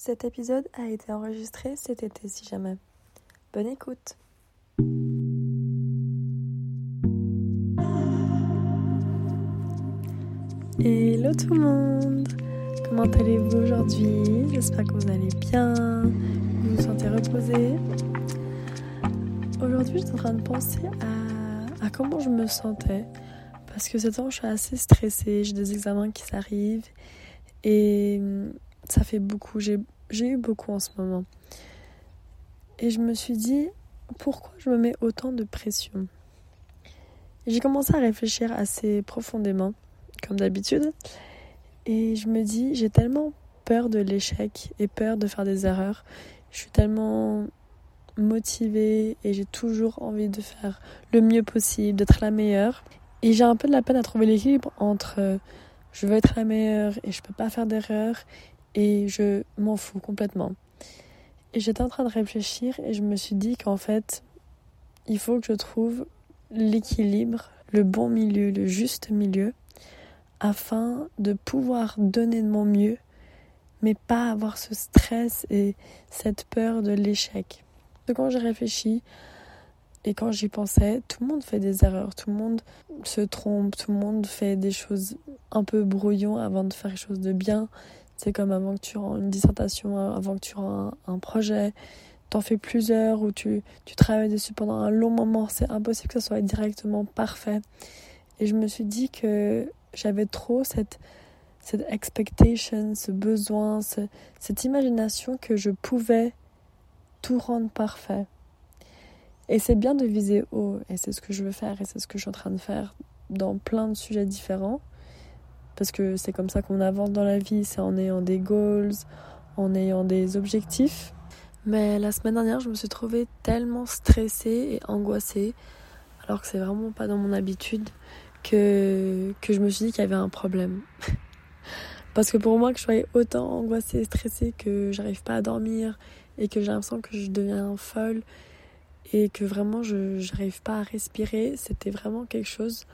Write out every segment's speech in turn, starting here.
Cet épisode a été enregistré cet été si jamais. Bonne écoute. Hello tout le monde Comment allez-vous aujourd'hui? J'espère que vous allez bien, vous vous sentez reposé. Aujourd'hui, je suis en train de penser à, comment je me sentais. Parce que ce temps, je suis assez stressée, j'ai des examens qui s'arrivent. Et ça fait beaucoup. J'ai eu beaucoup en ce moment. Et je me suis dit, pourquoi je me mets autant de pression? J'ai commencé à réfléchir assez profondément, comme d'habitude. Et je me dis, j'ai tellement peur de l'échec et peur de faire des erreurs. Je suis tellement motivée et j'ai toujours envie de faire le mieux possible, d'être la meilleure. Et j'ai un peu de la peine à trouver l'équilibre entre je veux être la meilleure et je peux pas faire d'erreur et je m'en fous complètement. Et j'étais en train de réfléchir et je me suis dit qu'en fait, il faut que je trouve l'équilibre, le bon milieu, le juste milieu, afin de pouvoir donner de mon mieux, mais pas avoir ce stress et cette peur de l'échec. Quand j'ai réfléchi et quand j'y pensais, tout le monde fait des erreurs, tout le monde se trompe, tout le monde fait des choses un peu brouillon avant de faire quelque chose de bien. C'est comme avant que tu rends une dissertation, avant que tu rends un, projet, t'en fais plusieurs ou tu, travailles dessus pendant un long moment. C'est impossible que ça soit directement parfait. Et je me suis dit que j'avais trop cette, cette expectation, ce besoin, cette imagination que je pouvais tout rendre parfait. Et c'est bien de viser haut, et c'est ce que je veux faire, et c'est ce que je suis en train de faire dans plein de sujets différents parce que c'est comme ça qu'on avance dans la vie, c'est en ayant des goals, en ayant des objectifs. Mais la semaine dernière, je me suis trouvée tellement stressée et angoissée, alors que c'est vraiment pas dans mon habitude, que, que je me suis dit qu'il y avait un problème. Parce que pour moi, que je sois autant angoissée et stressée que j'arrive pas à dormir et que j'ai l'impression que je deviens folle et que vraiment je n'arrive pas à respirer, c'était vraiment quelque chose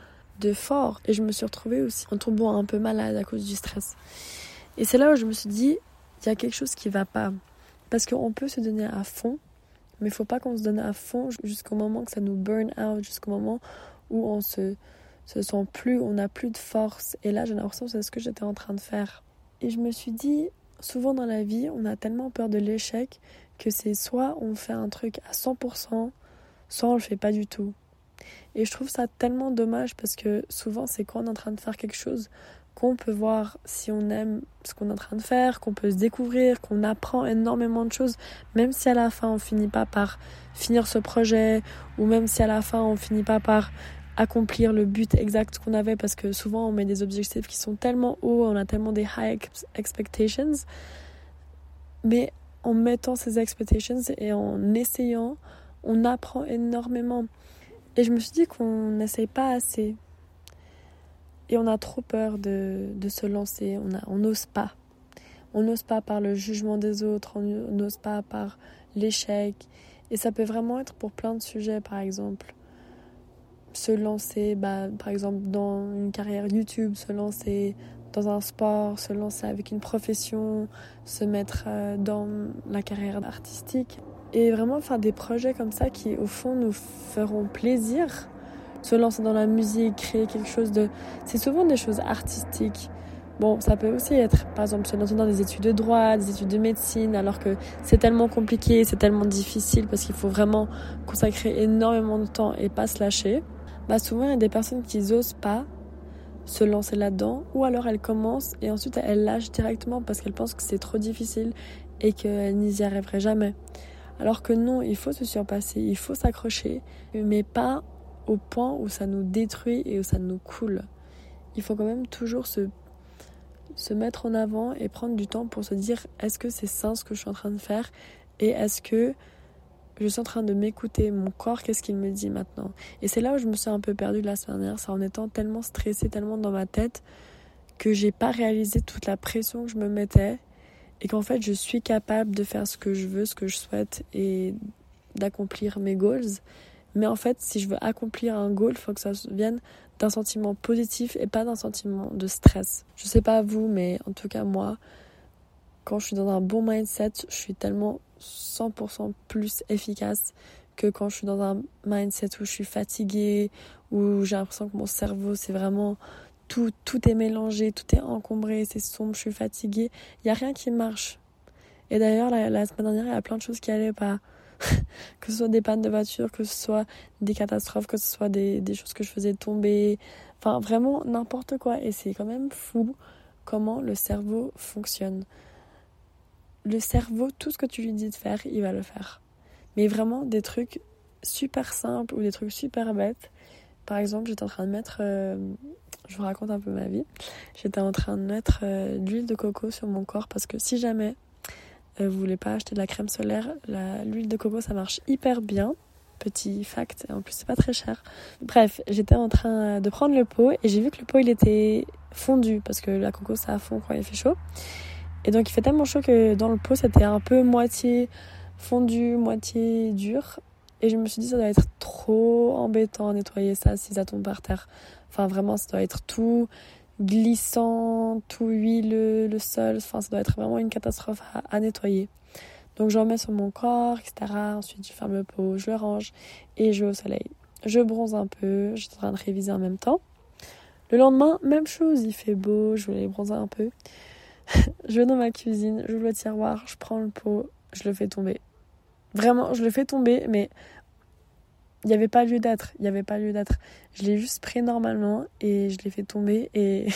de fort. Et je me suis retrouvée aussi en tombant un peu malade à cause du stress. Et c'est là où je me suis dit, il y a quelque chose qui va pas. Parce qu'on peut se donner à fond, mais il faut pas qu'on se donne à fond jusqu'au moment que ça nous burn out, jusqu'au moment où on se, se sent plus, on n'a plus de force. Et là, j'ai l'impression que c'est ce que j'étais en train de faire. Et je me suis dit, souvent dans la vie, on a tellement peur de l'échec que c'est soit on fait un truc à 100%, soit on le fait pas du tout. Et je trouve ça tellement dommage parce que souvent c'est quand on est en train de faire quelque chose qu'on peut voir si on aime ce qu'on est en train de faire, qu'on peut se découvrir, qu'on apprend énormément de choses, même si à la fin on finit pas par finir ce projet, ou même si à la fin on finit pas par accomplir le but exact qu'on avait, parce que souvent on met des objectifs qui sont tellement hauts, on a tellement des high expectations, mais en mettant ces expectations et en essayant, on apprend énormément. Et je me suis dit qu'on n'essaye pas assez. Et on a trop peur de, de se lancer. On n'ose pas. On n'ose pas par le jugement des autres. On n'ose pas par l'échec. Et ça peut vraiment être pour plein de sujets, par exemple. Se lancer, bah, par exemple, dans une carrière YouTube, se lancer dans un sport, se lancer avec une profession, se mettre euh, dans la carrière artistique et vraiment faire des projets comme ça qui au fond nous feront plaisir. Se lancer dans la musique, créer quelque chose de... C'est souvent des choses artistiques. Bon, ça peut aussi être, par exemple, se lancer dans des études de droit, des études de médecine, alors que c'est tellement compliqué, c'est tellement difficile parce qu'il faut vraiment consacrer énormément de temps et pas se lâcher. Bah souvent, il y a des personnes qui n'osent pas se lancer là-dedans, ou alors elles commencent et ensuite elles lâchent directement parce qu'elles pensent que c'est trop difficile et qu'elles n'y arriveraient jamais. Alors que non, il faut se surpasser, il faut s'accrocher, mais pas au point où ça nous détruit et où ça nous coule. Il faut quand même toujours se, se mettre en avant et prendre du temps pour se dire est-ce que c'est ça ce que je suis en train de faire et est-ce que je suis en train de m'écouter, mon corps, qu'est-ce qu'il me dit maintenant? Et c'est là où je me suis un peu perdue la semaine dernière, c'est en étant tellement stressée, tellement dans ma tête que j'ai pas réalisé toute la pression que je me mettais et qu'en fait je suis capable de faire ce que je veux, ce que je souhaite et d'accomplir mes goals. Mais en fait, si je veux accomplir un goal, il faut que ça vienne d'un sentiment positif et pas d'un sentiment de stress. Je sais pas vous, mais en tout cas moi, quand je suis dans un bon mindset, je suis tellement 100% plus efficace que quand je suis dans un mindset où je suis fatiguée, où j'ai l'impression que mon cerveau, c'est vraiment tout, tout est mélangé, tout est encombré, c'est sombre, je suis fatiguée. Il n'y a rien qui marche. Et d'ailleurs, la, semaine dernière, il y a plein de choses qui allaient pas. que ce soit des pannes de voiture, que ce soit des catastrophes, que ce soit des, des choses que je faisais tomber. Enfin, vraiment n'importe quoi. Et c'est quand même fou comment le cerveau fonctionne. Le cerveau, tout ce que tu lui dis de faire, il va le faire. Mais vraiment des trucs super simples ou des trucs super bêtes. Par exemple, j'étais en train de mettre, euh, je vous raconte un peu ma vie, j'étais en train de mettre euh, de l'huile de coco sur mon corps parce que si jamais euh, vous voulez pas acheter de la crème solaire, l'huile de coco ça marche hyper bien. Petit fact, en plus c'est pas très cher. Bref, j'étais en train de prendre le pot et j'ai vu que le pot il était fondu parce que la coco ça fond quand il fait chaud. Et donc il fait tellement chaud que dans le pot c'était un peu moitié fondu, moitié dur. Et je me suis dit, ça doit être trop embêtant nettoyer ça si ça tombe par terre. Enfin, vraiment, ça doit être tout glissant, tout huileux, le sol. Enfin, ça doit être vraiment une catastrophe à, nettoyer. Donc, j'en mets sur mon corps, etc. Ensuite, je ferme le pot, je le range et je vais au soleil. Je bronze un peu, j'étais en train de réviser en même temps. Le lendemain, même chose, il fait beau, je voulais bronzer un peu. je vais dans ma cuisine, j'ouvre le tiroir, je prends le pot, je le fais tomber. Vraiment, je le fais tomber, mais il n'y avait pas lieu d'être. Il n'y avait pas lieu d'être. Je l'ai juste pris normalement et je l'ai fait tomber. Et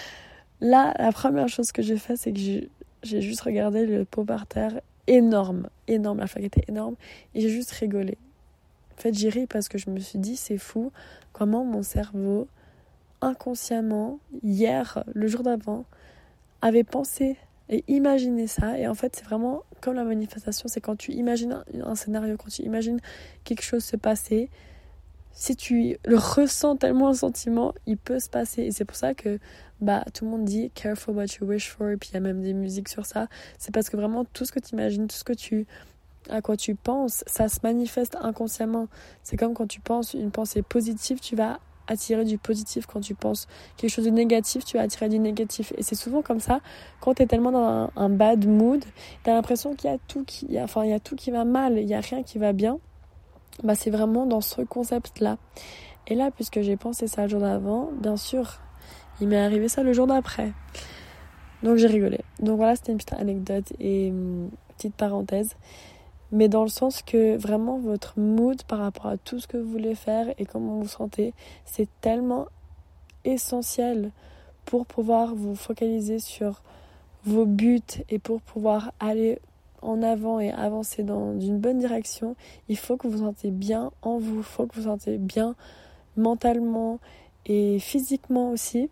là, la première chose que j'ai fait, c'est que j'ai juste regardé le pot par terre énorme, énorme. La flaque était énorme et j'ai juste rigolé. En fait, j'ai ri parce que je me suis dit, c'est fou comment mon cerveau, inconsciemment, hier, le jour d'avant, avait pensé et imaginé ça. Et en fait, c'est vraiment comme la manifestation, c'est quand tu imagines un, scénario, quand tu imagines quelque chose se passer, si tu le ressens tellement un sentiment, il peut se passer. Et c'est pour ça que bah, tout le monde dit careful what you wish for, et puis il y a même des musiques sur ça. C'est parce que vraiment tout ce que tu imagines, tout ce que tu à quoi tu penses, ça se manifeste inconsciemment. C'est comme quand tu penses une pensée positive, tu vas attirer du positif. Quand tu penses quelque chose de négatif, tu vas attirer du négatif. Et c'est souvent comme ça, quand tu es tellement dans un, bad mood, tu as l'impression qu'il y a tout qui, enfin, il y a tout qui va mal, il n'y a rien qui va bien. Bah, c'est vraiment dans ce concept-là. Et là, puisque j'ai pensé ça le jour d'avant, bien sûr, il m'est arrivé ça le jour d'après. Donc j'ai rigolé. Donc voilà, c'était une petite anecdote et une petite parenthèse mais dans le sens que vraiment votre mood par rapport à tout ce que vous voulez faire et comment vous sentez, c'est tellement essentiel pour pouvoir vous focaliser sur vos buts et pour pouvoir aller en avant et avancer dans une bonne direction, il faut que vous vous sentez bien en vous, il faut que vous vous sentez bien mentalement et physiquement aussi.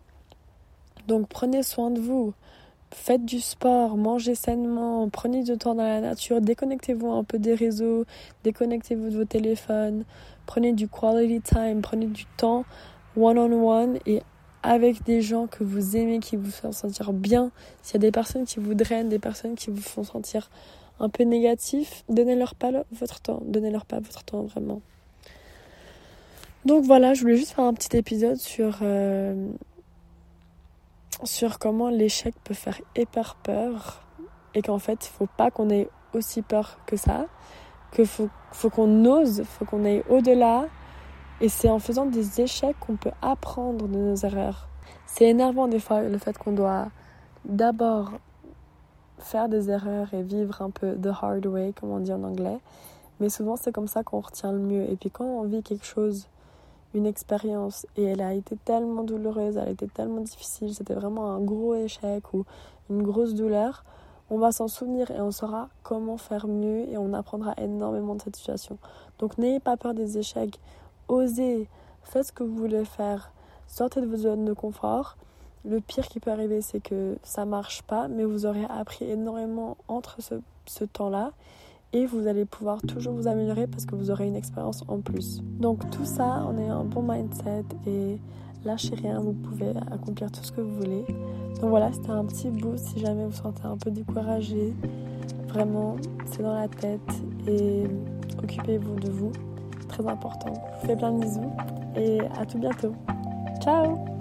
Donc prenez soin de vous faites du sport, mangez sainement, prenez du temps dans la nature, déconnectez-vous un peu des réseaux, déconnectez-vous de vos téléphones, prenez du quality time, prenez du temps one-on-one et avec des gens que vous aimez, qui vous font sentir bien. S'il y a des personnes qui vous drainent, des personnes qui vous font sentir un peu négatif, donnez-leur pas votre temps, donnez-leur pas votre temps vraiment. Donc voilà, je voulais juste faire un petit épisode sur euh, sur comment l'échec peut faire hyper peur et qu'en fait, il faut pas qu'on ait aussi peur que ça, que faut, faut qu'on ose, faut qu'on aille au-delà. Et c'est en faisant des échecs qu'on peut apprendre de nos erreurs. C'est énervant des fois le fait qu'on doit d'abord faire des erreurs et vivre un peu the hard way, comme on dit en anglais. Mais souvent, c'est comme ça qu'on retient le mieux. Et puis quand on vit quelque chose une expérience et elle a été tellement douloureuse, elle a été tellement difficile, c'était vraiment un gros échec ou une grosse douleur, on va s'en souvenir et on saura comment faire mieux et on apprendra énormément de cette situation. Donc n'ayez pas peur des échecs, osez, faites ce que vous voulez faire, sortez de vos zones de confort. Le pire qui peut arriver, c'est que ça marche pas, mais vous aurez appris énormément entre ce temps-là et vous allez pouvoir toujours vous améliorer parce que vous aurez une expérience en plus. Donc tout ça, on est un bon mindset et lâchez rien, vous pouvez accomplir tout ce que vous voulez. Donc voilà, c'était un petit bout si jamais vous sentez un peu découragé. Vraiment, c'est dans la tête et occupez-vous de vous. Très important. Je vous fais plein de bisous et à tout bientôt. Ciao